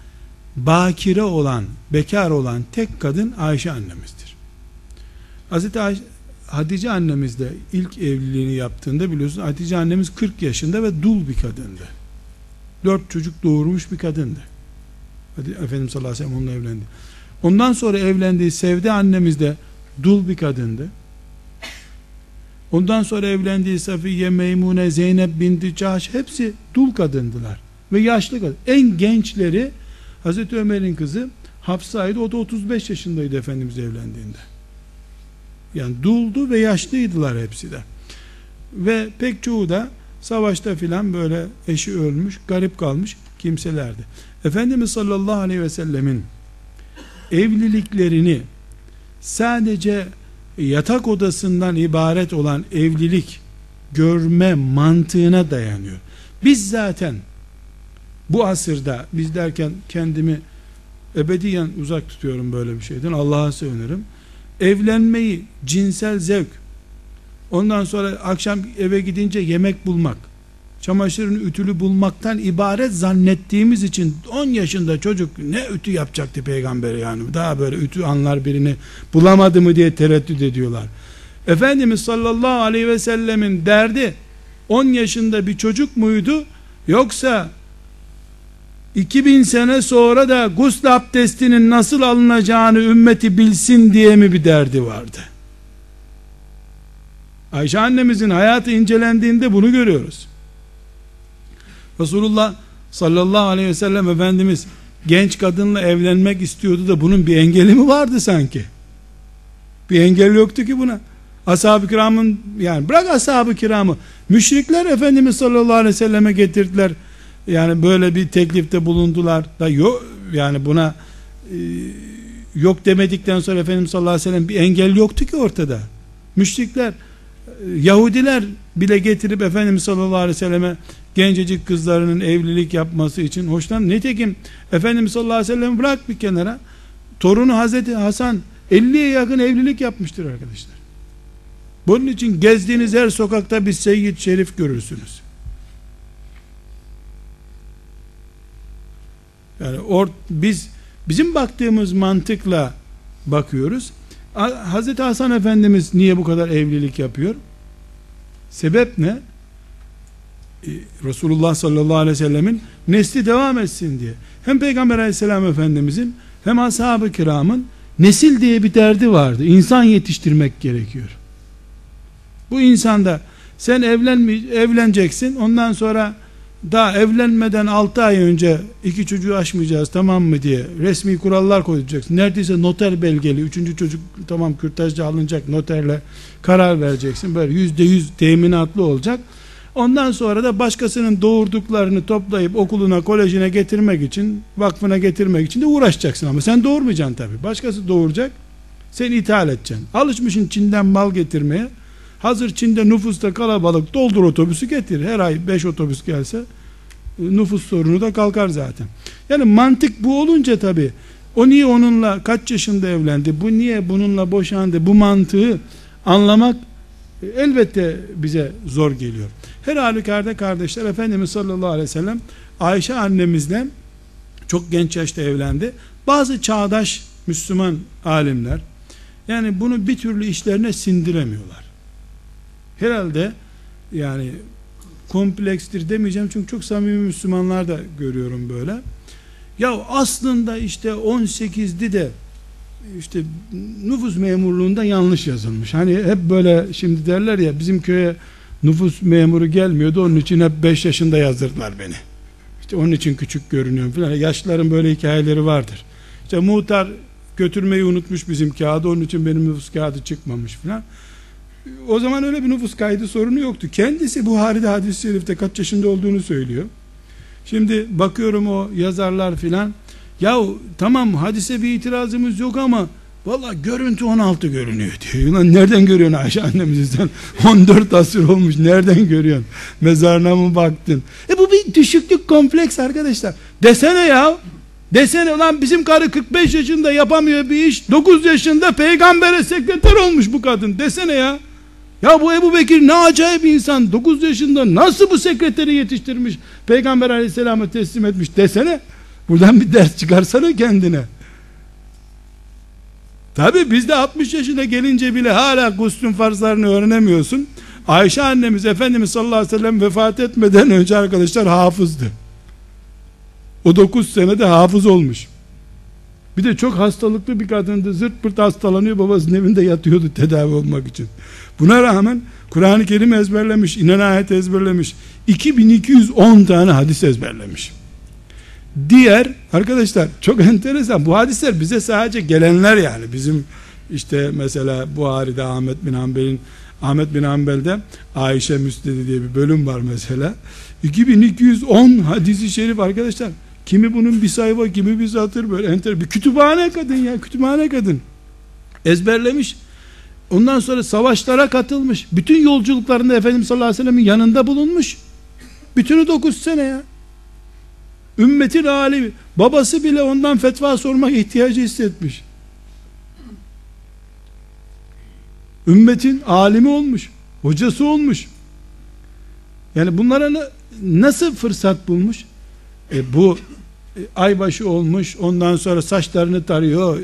bakire olan, bekar olan tek kadın Ayşe annemizdir. Hazreti Ayşe, Hatice annemiz de ilk evliliğini yaptığında biliyorsunuz Hatice annemiz 40 yaşında ve dul bir kadındı. Dört çocuk doğurmuş bir kadındı. Efendimiz sallallahu aleyhi ve sellem onunla evlendi. Ondan sonra evlendiği Sevde annemiz de dul bir kadındı. Ondan sonra evlendiği Safiye, Meymune, Zeynep binti Cahş hepsi dul kadındılar. Ve yaşlı kadın. En gençleri Hazreti Ömer'in kızı Hafsa'ydı. O da 35 yaşındaydı Efendimiz evlendiğinde. Yani duldu ve yaşlıydılar hepsi de. Ve pek çoğu da savaşta filan böyle eşi ölmüş, garip kalmış kimselerdi. Efendimiz sallallahu aleyhi ve sellemin evliliklerini sadece yatak odasından ibaret olan evlilik görme mantığına dayanıyor. Biz zaten bu asırda biz derken kendimi ebediyen uzak tutuyorum böyle bir şeyden Allah'a sığınırım. Evlenmeyi cinsel zevk ondan sonra akşam eve gidince yemek bulmak çamaşırın ütülü bulmaktan ibaret zannettiğimiz için 10 yaşında çocuk ne ütü yapacaktı peygamber yani daha böyle ütü anlar birini bulamadı mı diye tereddüt ediyorlar. Efendimiz sallallahu aleyhi ve sellemin derdi 10 yaşında bir çocuk muydu yoksa 2000 sene sonra da gusl abdestinin nasıl alınacağını ümmeti bilsin diye mi bir derdi vardı? Ayşe annemizin hayatı incelendiğinde bunu görüyoruz. Resulullah sallallahu aleyhi ve sellem Efendimiz genç kadınla evlenmek istiyordu da bunun bir engeli mi vardı sanki? Bir engel yoktu ki buna. Ashab-ı kiramın yani bırak ashab-ı kiramı müşrikler Efendimiz sallallahu aleyhi ve selleme getirdiler. Yani böyle bir teklifte bulundular da yok yani buna e, yok demedikten sonra Efendimiz sallallahu aleyhi ve sellem bir engel yoktu ki ortada. Müşrikler e, Yahudiler bile getirip Efendimiz sallallahu aleyhi ve selleme gencecik kızlarının evlilik yapması için hoşlan. Nitekim Efendimiz sallallahu aleyhi ve sellem bırak bir kenara torunu Hazreti Hasan 50'ye yakın evlilik yapmıştır arkadaşlar. Bunun için gezdiğiniz her sokakta bir seyyid şerif görürsünüz. Yani or, biz bizim baktığımız mantıkla bakıyoruz. Hazreti Hasan Efendimiz niye bu kadar evlilik yapıyor? Sebep ne? Ee, Resulullah sallallahu aleyhi ve sellemin nesli devam etsin diye. Hem Peygamber aleyhisselam efendimizin hem ashab-ı kiramın nesil diye bir derdi vardı. İnsan yetiştirmek gerekiyor. Bu insanda sen evlenme, evleneceksin ondan sonra daha evlenmeden 6 ay önce iki çocuğu aşmayacağız tamam mı diye resmi kurallar koyacaksın. Neredeyse noter belgeli üçüncü çocuk tamam kürtajcı alınacak noterle karar vereceksin. Böyle yüzde yüz teminatlı olacak. Ondan sonra da başkasının doğurduklarını toplayıp okuluna, kolejine getirmek için, vakfına getirmek için de uğraşacaksın ama sen doğurmayacaksın tabii. Başkası doğuracak, sen ithal edeceksin. Alışmışsın Çin'den mal getirmeye. Hazır Çin'de nüfusta kalabalık doldur otobüsü getir. Her ay 5 otobüs gelse nüfus sorunu da kalkar zaten. Yani mantık bu olunca tabii o niye onunla kaç yaşında evlendi? Bu niye bununla boşandı? Bu mantığı anlamak elbette bize zor geliyor. Her halükarda kardeşler Efendimiz sallallahu aleyhi ve sellem Ayşe annemizle çok genç yaşta evlendi. Bazı çağdaş Müslüman alimler yani bunu bir türlü işlerine sindiremiyorlar. Herhalde yani komplekstir demeyeceğim çünkü çok samimi Müslümanlar da görüyorum böyle. Ya aslında işte 18'di de işte nüfus memurluğunda yanlış yazılmış. Hani hep böyle şimdi derler ya bizim köye nüfus memuru gelmiyordu onun için hep 5 yaşında yazdırdılar beni. İşte onun için küçük görünüyorum falan. Yaşlıların böyle hikayeleri vardır. İşte muhtar götürmeyi unutmuş bizim kağıdı onun için benim nüfus kağıdı çıkmamış falan. O zaman öyle bir nüfus kaydı sorunu yoktu. Kendisi Buhari'de hadis-i şerifte kaç yaşında olduğunu söylüyor. Şimdi bakıyorum o yazarlar filan. Yahu tamam hadise bir itirazımız yok ama valla görüntü 16 görünüyor diyor. Ulan nereden görüyorsun Ayşe annemizden? 14 asır olmuş nereden görüyorsun? Mezarına mı baktın? E bu bir düşüklük kompleks arkadaşlar. Desene ya. Desene lan bizim karı 45 yaşında yapamıyor bir iş. 9 yaşında peygambere sekreter olmuş bu kadın. Desene ya. Ya bu Ebu Bekir ne acayip insan. 9 yaşında nasıl bu sekreteri yetiştirmiş. Peygamber aleyhisselam'a teslim etmiş desene. Buradan bir ders çıkarsana kendine. Tabi bizde 60 yaşına gelince bile hala guslün farzlarını öğrenemiyorsun. Ayşe annemiz Efendimiz sallallahu aleyhi ve sellem vefat etmeden önce arkadaşlar hafızdı. O 9 senede hafız olmuş. Bir de çok hastalıklı bir kadındı. Zırt pırt hastalanıyor babasının evinde yatıyordu tedavi olmak için. Buna rağmen Kur'an-ı Kerim ezberlemiş, inen ayet ezberlemiş. 2210 tane hadis ezberlemiş. Diğer arkadaşlar çok enteresan. Bu hadisler bize sadece gelenler yani. Bizim işte mesela Buhari'de Ahmet bin Hanbel'in Ahmet bin Hanbel'de Ayşe Müsnedi diye bir bölüm var mesela. 2210 hadisi şerif arkadaşlar. Kimi bunun bir sayfa kimi bir satır böyle enter bir kütüphane kadın ya kütüphane kadın. Ezberlemiş. Ondan sonra savaşlara katılmış. Bütün yolculuklarında Efendimiz sallallahu aleyhi ve sellem'in yanında bulunmuş. Bütünü 9 sene ya Ümmetin alimi. Babası bile ondan fetva sormak ihtiyacı hissetmiş. Ümmetin alimi olmuş. Hocası olmuş. Yani bunlara nasıl fırsat bulmuş? E bu e, aybaşı olmuş. Ondan sonra saçlarını tarıyor.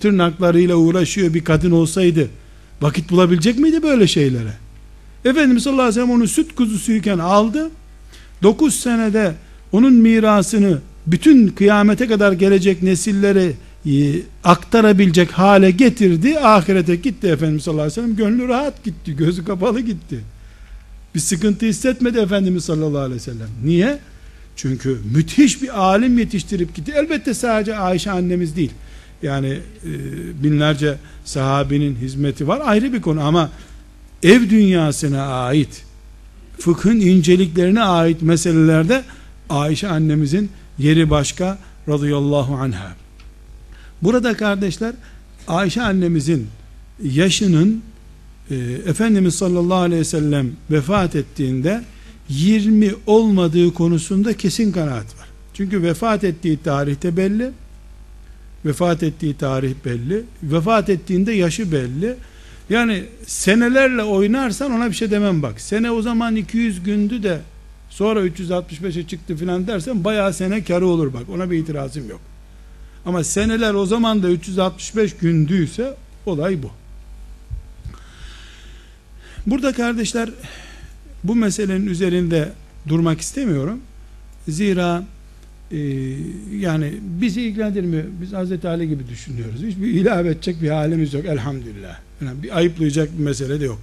Tırnaklarıyla uğraşıyor bir kadın olsaydı. Vakit bulabilecek miydi böyle şeylere? Efendimiz sallallahu aleyhi ve sellem onu süt kuzusuyken aldı. 9 senede onun mirasını bütün kıyamete kadar gelecek nesillere e, aktarabilecek hale getirdi. Ahirete gitti Efendimiz sallallahu aleyhi ve sellem. Gönlü rahat gitti. Gözü kapalı gitti. Bir sıkıntı hissetmedi Efendimiz sallallahu aleyhi ve sellem. Niye? Çünkü müthiş bir alim yetiştirip gitti. Elbette sadece Ayşe annemiz değil. Yani e, binlerce sahabinin hizmeti var ayrı bir konu ama ev dünyasına ait fıkhın inceliklerine ait meselelerde Ayşe annemizin yeri başka radıyallahu anha. Burada kardeşler Ayşe annemizin yaşının e, Efendimiz sallallahu aleyhi ve sellem vefat ettiğinde 20 olmadığı konusunda kesin kanaat var. Çünkü vefat ettiği tarihte belli. Vefat ettiği tarih belli. Vefat ettiğinde yaşı belli. Yani senelerle oynarsan ona bir şey demem bak. Sene o zaman 200 gündü de Sonra 365'e çıktı filan dersen bayağı sene karı olur bak. Ona bir itirazım yok. Ama seneler o zaman da 365 gündüyse olay bu. Burada kardeşler bu meselenin üzerinde durmak istemiyorum. Zira e, yani bizi ilgilendirmiyor. Biz Hz. Ali gibi düşünüyoruz. Hiçbir ilave edecek bir halimiz yok elhamdülillah. Yani bir ayıplayacak bir mesele de yok.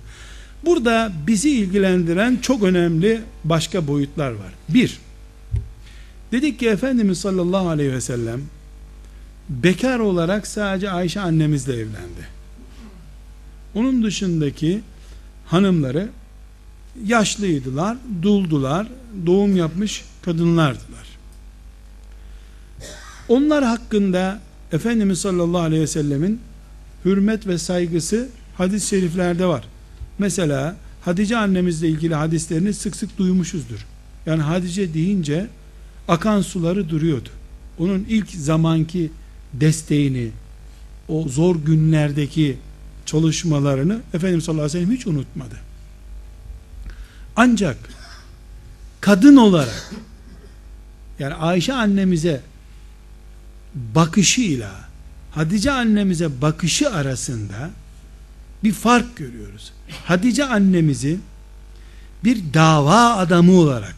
Burada bizi ilgilendiren çok önemli başka boyutlar var. Bir, dedik ki Efendimiz sallallahu aleyhi ve sellem bekar olarak sadece Ayşe annemizle evlendi. Onun dışındaki hanımları yaşlıydılar, duldular, doğum yapmış kadınlardılar. Onlar hakkında Efendimiz sallallahu aleyhi ve sellemin hürmet ve saygısı hadis-i şeriflerde var. Mesela Hatice annemizle ilgili hadislerini sık sık duymuşuzdur. Yani Hatice deyince akan suları duruyordu. Onun ilk zamanki desteğini, o zor günlerdeki çalışmalarını Efendimiz sallallahu aleyhi ve sellem hiç unutmadı. Ancak kadın olarak yani Ayşe annemize bakışıyla Hatice annemize bakışı arasında bir fark görüyoruz. Hatice annemizi bir dava adamı olarak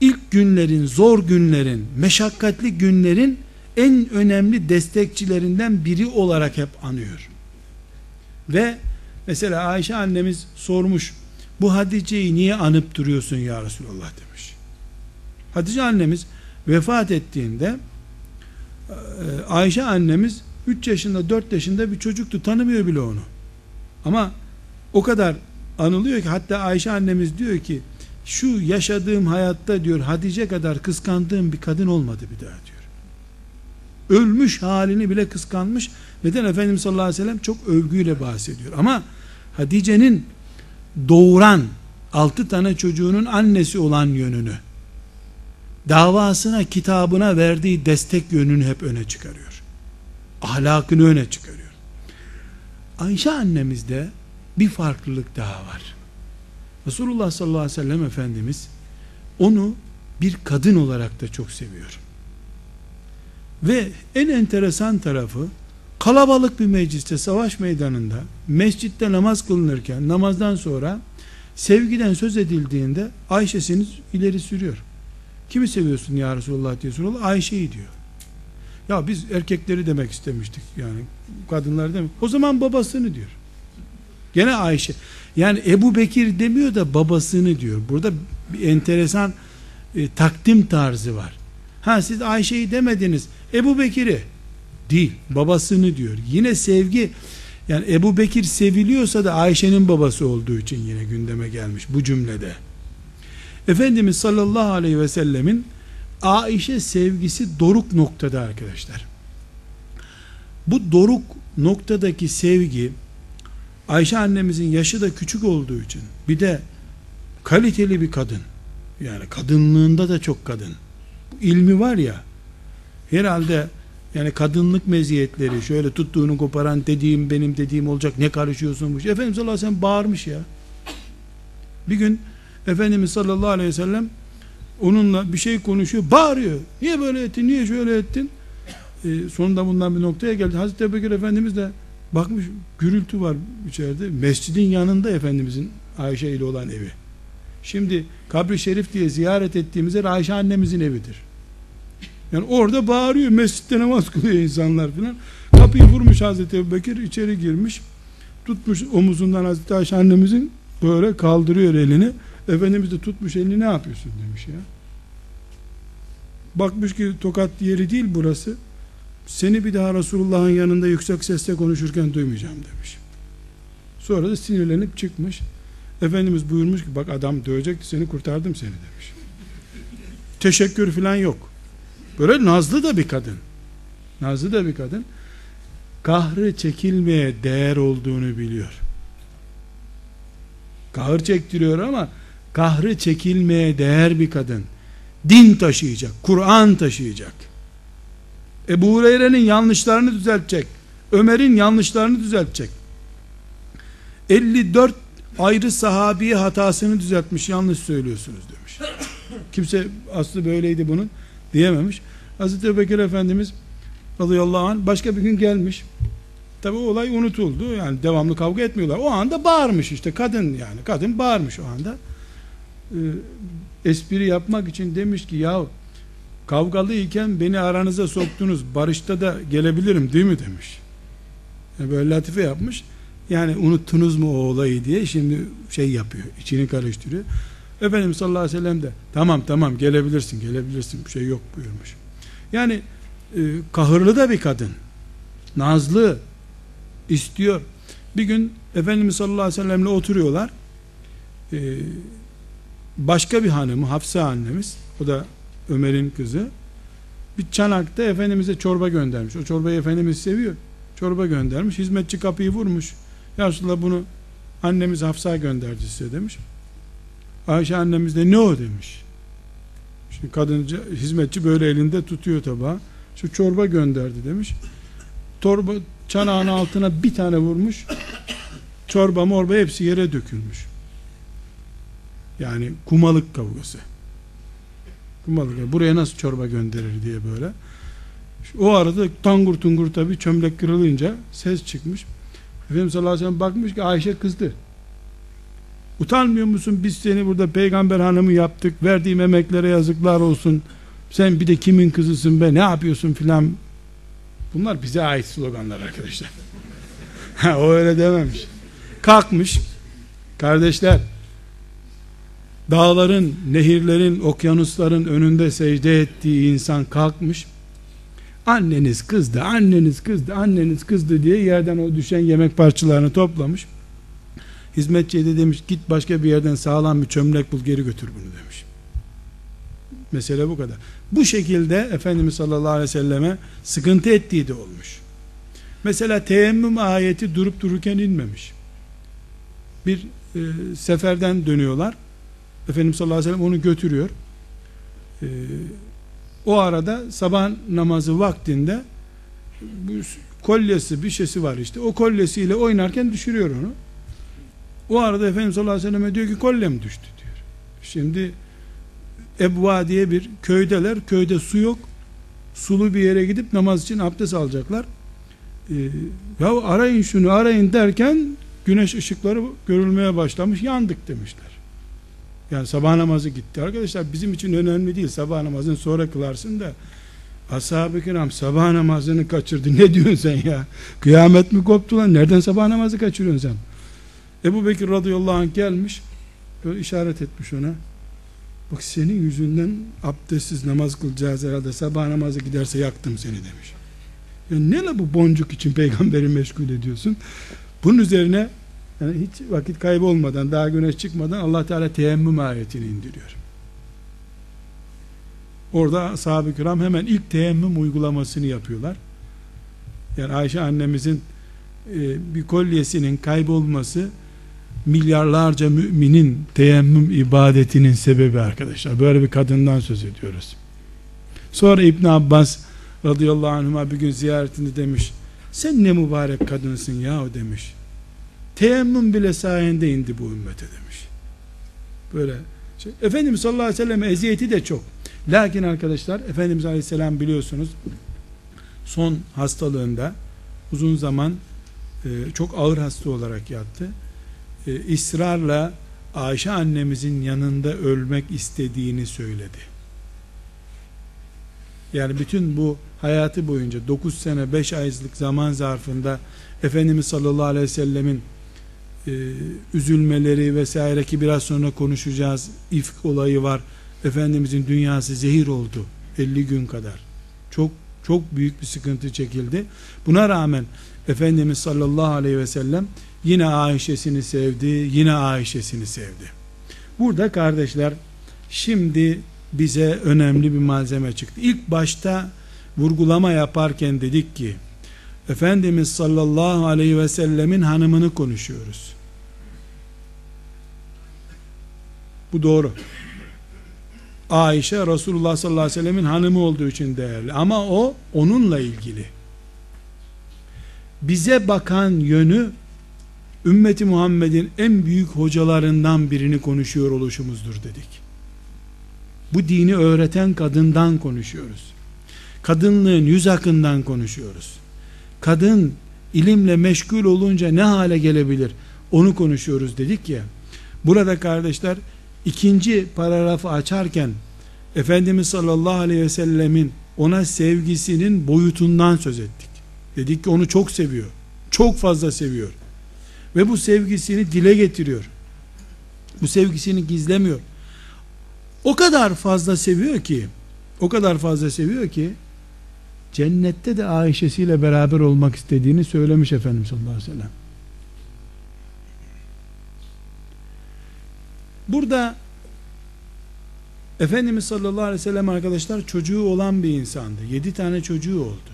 ilk günlerin, zor günlerin, meşakkatli günlerin en önemli destekçilerinden biri olarak hep anıyor. Ve mesela Ayşe annemiz sormuş, bu Hatice'yi niye anıp duruyorsun ya Resulallah demiş. Hatice annemiz vefat ettiğinde e, Ayşe annemiz 3 yaşında 4 yaşında bir çocuktu tanımıyor bile onu. Ama o kadar anılıyor ki hatta Ayşe annemiz diyor ki şu yaşadığım hayatta diyor Hatice kadar kıskandığım bir kadın olmadı bir daha diyor. Ölmüş halini bile kıskanmış. Neden Efendimiz sallallahu aleyhi ve sellem çok övgüyle bahsediyor. Ama Hatice'nin doğuran altı tane çocuğunun annesi olan yönünü davasına kitabına verdiği destek yönünü hep öne çıkarıyor. Ahlakını öne çıkarıyor. Ayşe annemizde bir farklılık daha var. Resulullah sallallahu aleyhi ve sellem Efendimiz onu bir kadın olarak da çok seviyor. Ve en enteresan tarafı kalabalık bir mecliste savaş meydanında mescitte namaz kılınırken namazdan sonra sevgiden söz edildiğinde Ayşe'sini ileri sürüyor. Kimi seviyorsun ya Resulullah diye soruyor. Ayşe'yi diyor. Ya biz erkekleri demek istemiştik yani kadınlar demek. O zaman babasını diyor. Gene Ayşe. Yani Ebu Bekir demiyor da babasını diyor. Burada bir enteresan e, takdim tarzı var. Ha siz Ayşe'yi demediniz. Ebu Bekir'i değil babasını diyor. Yine sevgi yani Ebu Bekir seviliyorsa da Ayşe'nin babası olduğu için yine gündeme gelmiş bu cümlede. Efendimiz sallallahu aleyhi ve sellemin Ayşe sevgisi doruk noktada arkadaşlar. Bu doruk noktadaki sevgi Ayşe annemizin yaşı da küçük olduğu için bir de kaliteli bir kadın. Yani kadınlığında da çok kadın. İlmi var ya herhalde yani kadınlık meziyetleri şöyle tuttuğunu koparan dediğim benim dediğim olacak ne karışıyorsun bu Efendimiz sallallahu aleyhi ve sellem bağırmış ya. Bir gün Efendimiz sallallahu aleyhi ve sellem onunla bir şey konuşuyor bağırıyor. Niye böyle ettin niye şöyle ettin? Ee, sonunda bundan bir noktaya geldi. Hazreti Ebubekir Efendimiz de bakmış gürültü var içeride. Mescidin yanında Efendimizin Ayşe ile olan evi. Şimdi kabri şerif diye ziyaret ettiğimiz yer Ayşe annemizin evidir. Yani orada bağırıyor mescitte namaz kılıyor insanlar filan. Kapıyı vurmuş Hazreti Ebubekir içeri girmiş tutmuş omuzundan Hazreti Ayşe annemizin böyle kaldırıyor elini Efendimiz de tutmuş elini ne yapıyorsun demiş ya. Bakmış ki tokat yeri değil burası. Seni bir daha Resulullah'ın yanında yüksek sesle konuşurken duymayacağım demiş. Sonra da sinirlenip çıkmış. Efendimiz buyurmuş ki bak adam dövecekti seni kurtardım seni demiş. Teşekkür falan yok. Böyle nazlı da bir kadın. Nazlı da bir kadın. Kahrı çekilmeye değer olduğunu biliyor. Kahır çektiriyor ama kahrı çekilmeye değer bir kadın. Din taşıyacak, Kur'an taşıyacak. Ebu Hureyre'nin yanlışlarını düzeltecek. Ömer'in yanlışlarını düzeltecek. 54 ayrı sahabiye hatasını düzeltmiş yanlış söylüyorsunuz demiş. Kimse aslı böyleydi bunun diyememiş. Hazreti Ebubekir Efendimiz radıyallahu anh başka bir gün gelmiş. Tabi olay unutuldu. Yani devamlı kavga etmiyorlar. O anda bağırmış işte kadın yani. Kadın bağırmış o anda. Ee, espri yapmak için demiş ki ya kavgalıyken beni aranıza soktunuz. Barışta da gelebilirim değil mi demiş. Yani böyle latife yapmış. Yani unuttunuz mu o olayı diye şimdi şey yapıyor. içini karıştırıyor. Efendimiz sallallahu aleyhi ve sellem de tamam tamam gelebilirsin gelebilirsin bir şey yok buyurmuş. Yani e, kahırlı da bir kadın. Nazlı istiyor. Bir gün Efendimiz sallallahu aleyhi ve sellemle oturuyorlar. E, başka bir hanımı Hafsa annemiz o da Ömer'in kızı bir çanakta Efendimiz'e çorba göndermiş. O çorbayı Efendimiz seviyor. Çorba göndermiş. Hizmetçi kapıyı vurmuş. Ya Resulallah bunu annemiz Hafsa gönderdi size demiş. Ayşe annemiz de ne o demiş. Şimdi kadın hizmetçi böyle elinde tutuyor tabağı. Şu çorba gönderdi demiş. Torba çanağın altına bir tane vurmuş. Çorba morba hepsi yere dökülmüş. Yani kumalık kavgası. Kumalık. Buraya nasıl çorba gönderir diye böyle. O arada tangur tungur tabi çömlek kırılınca ses çıkmış. Efendimiz sallallahu aleyhi ve sellem bakmış ki Ayşe kızdı. Utanmıyor musun biz seni burada peygamber hanımı yaptık verdiğim emeklere yazıklar olsun sen bir de kimin kızısın be ne yapıyorsun filan bunlar bize ait sloganlar arkadaşlar o öyle dememiş kalkmış kardeşler dağların nehirlerin okyanusların önünde secde ettiği insan kalkmış anneniz kızdı anneniz kızdı anneniz kızdı diye yerden o düşen yemek parçalarını toplamış Hizmetçiye de demiş git başka bir yerden sağlam bir çömlek bul geri götür bunu demiş. Mesele bu kadar. Bu şekilde Efendimiz sallallahu aleyhi ve selleme sıkıntı ettiği de olmuş. Mesela teyemmüm ayeti durup dururken inmemiş. Bir e, seferden dönüyorlar. Efendimiz sallallahu aleyhi ve sellem onu götürüyor. E, o arada sabah namazı vaktinde bu kolyesi bir şeysi var işte. O kolyesiyle oynarken düşürüyor onu. O arada Efendimiz sallallahu aleyhi ve selleme diyor ki kollem düştü diyor. Şimdi Ebva diye bir köydeler. Köyde su yok. Sulu bir yere gidip namaz için abdest alacaklar. Ee, ya arayın şunu arayın derken güneş ışıkları görülmeye başlamış. Yandık demişler. Yani sabah namazı gitti. Arkadaşlar bizim için önemli değil. Sabah namazını sonra kılarsın da Ashab-ı kiram sabah namazını kaçırdı. Ne diyorsun sen ya? Kıyamet mi koptu lan? Nereden sabah namazı kaçırıyorsun sen? Ebu Bekir radıyallahu anh gelmiş böyle işaret etmiş ona bak senin yüzünden abdestsiz namaz kılacağız herhalde sabah namazı giderse yaktım seni demiş ya ne la bu boncuk için peygamberi meşgul ediyorsun bunun üzerine yani hiç vakit kaybı olmadan daha güneş çıkmadan Allah Teala teyemmüm ayetini indiriyor orada sahabe-i kiram hemen ilk teyemmüm uygulamasını yapıyorlar yani Ayşe annemizin e, bir kolyesinin kaybolması milyarlarca müminin teyemmüm ibadetinin sebebi arkadaşlar. Böyle bir kadından söz ediyoruz. Sonra İbn Abbas radıyallahu anhuma bir gün ziyaretinde demiş sen ne mübarek kadınsın ya demiş. Teyemmüm bile sayende indi bu ümmete demiş. Böyle şey. Efendimiz sallallahu aleyhi ve sellem eziyeti de çok. Lakin arkadaşlar Efendimiz aleyhisselam biliyorsunuz son hastalığında uzun zaman e, çok ağır hasta olarak yattı e, ısrarla Ayşe annemizin yanında ölmek istediğini söyledi. Yani bütün bu hayatı boyunca 9 sene 5 aylık zaman zarfında Efendimiz sallallahu aleyhi ve sellemin e, üzülmeleri vesaire ki biraz sonra konuşacağız ifk olayı var Efendimizin dünyası zehir oldu 50 gün kadar çok çok büyük bir sıkıntı çekildi buna rağmen Efendimiz sallallahu aleyhi ve sellem Yine Ayşe'sini sevdi, yine Ayşe'sini sevdi. Burada kardeşler şimdi bize önemli bir malzeme çıktı. İlk başta vurgulama yaparken dedik ki Efendimiz sallallahu aleyhi ve sellemin hanımını konuşuyoruz. Bu doğru. Ayşe Resulullah sallallahu aleyhi ve sellemin hanımı olduğu için değerli. Ama o onunla ilgili. Bize bakan yönü ümmeti Muhammed'in en büyük hocalarından birini konuşuyor oluşumuzdur dedik. Bu dini öğreten kadından konuşuyoruz. kadınlığın yüz akından konuşuyoruz. Kadın ilimle meşgul olunca ne hale gelebilir? Onu konuşuyoruz dedik ya. Burada kardeşler ikinci paragrafı açarken Efendimiz sallallahu aleyhi ve sellemin ona sevgisinin boyutundan söz ettik. Dedik ki onu çok seviyor. Çok fazla seviyor. Ve bu sevgisini dile getiriyor. Bu sevgisini gizlemiyor. O kadar fazla seviyor ki o kadar fazla seviyor ki cennette de Ayşe'siyle beraber olmak istediğini söylemiş Efendimiz sallallahu aleyhi ve sellem. Burada Efendimiz sallallahu aleyhi ve sellem arkadaşlar çocuğu olan bir insandı. Yedi tane çocuğu oldu.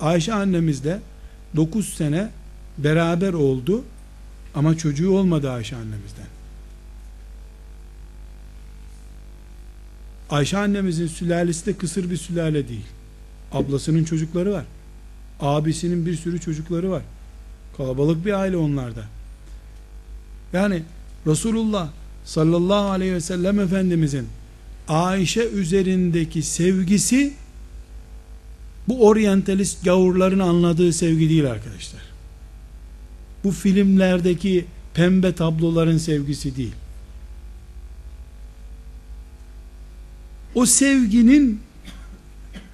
Ayşe annemizle dokuz sene beraber oldu ama çocuğu olmadı Ayşe annemizden. Ayşe annemizin sülalesi de kısır bir sülale değil. Ablasının çocukları var. Abisinin bir sürü çocukları var. Kalabalık bir aile onlarda. Yani Resulullah sallallahu aleyhi ve sellem Efendimizin Ayşe üzerindeki sevgisi bu oryantalist gavurların anladığı sevgi değil arkadaşlar. Bu filmlerdeki pembe tabloların sevgisi değil. O sevginin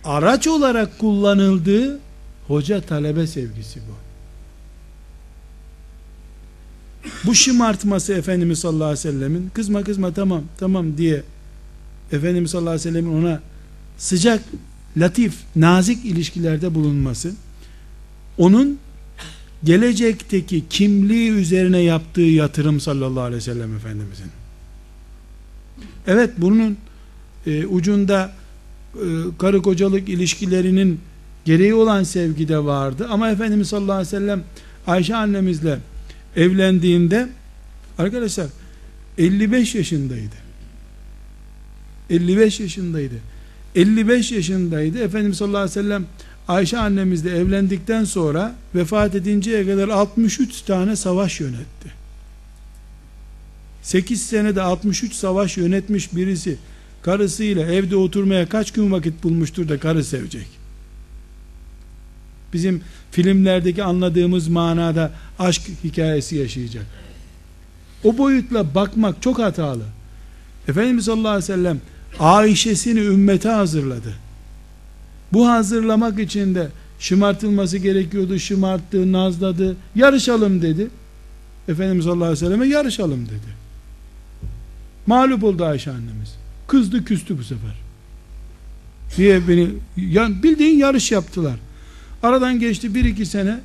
araç olarak kullanıldığı hoca talebe sevgisi bu. Bu şımartması Efendimiz sallallahu aleyhi ve sellemin kızma kızma tamam tamam diye Efendimiz sallallahu aleyhi ve sellemin ona sıcak, latif, nazik ilişkilerde bulunması onun gelecekteki kimliği üzerine yaptığı yatırım sallallahu aleyhi ve sellem Efendimizin. Evet bunun e, ucunda karı kocalık ilişkilerinin gereği olan sevgi de vardı ama Efendimiz sallallahu aleyhi ve sellem Ayşe annemizle evlendiğinde arkadaşlar 55 yaşındaydı. 55 yaşındaydı. 55 yaşındaydı. Efendimiz sallallahu aleyhi ve sellem Ayşe annemizle evlendikten sonra vefat edinceye kadar 63 tane savaş yönetti. 8 senede 63 savaş yönetmiş birisi karısıyla evde oturmaya kaç gün vakit bulmuştur da karı sevecek. Bizim filmlerdeki anladığımız manada aşk hikayesi yaşayacak. O boyutla bakmak çok hatalı. Efendimiz sallallahu aleyhi ve sellem Ayşe'sini ümmete hazırladı. Bu hazırlamak için de şımartılması gerekiyordu. Şımarttı, nazladı. Yarışalım dedi. Efendimiz sallallahu aleyhi ve selleme yarışalım dedi. Mağlup oldu Ayşe annemiz. Kızdı küstü bu sefer. Diye beni ya, bildiğin yarış yaptılar. Aradan geçti bir iki sene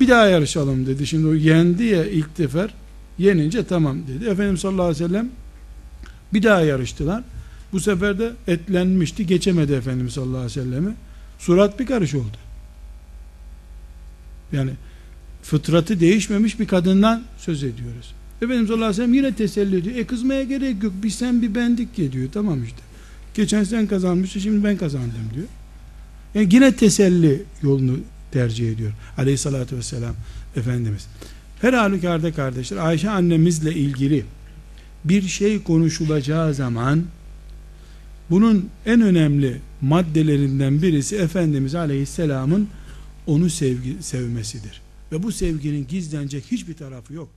bir daha yarışalım dedi. Şimdi o yendi ya ilk sefer yenince tamam dedi. Efendimiz sallallahu aleyhi ve sellem bir daha yarıştılar. Bu sefer de etlenmişti. Geçemedi Efendimiz sallallahu aleyhi ve sellemi. Surat bir karış oldu. Yani fıtratı değişmemiş bir kadından söz ediyoruz. Efendimiz sallallahu aleyhi ve sellem yine teselli ediyor. E kızmaya gerek yok. Bir sen bir bendik ya diyor. Tamam işte. Geçen sen kazanmıştın şimdi ben kazandım diyor. Yani yine teselli yolunu tercih ediyor. Aleyhissalatü vesselam Efendimiz. Her halükarda kardeşler Ayşe annemizle ilgili bir şey konuşulacağı zaman bunun en önemli maddelerinden birisi Efendimiz Aleyhisselam'ın onu sevgi, sevmesidir. Ve bu sevginin gizlenecek hiçbir tarafı yok.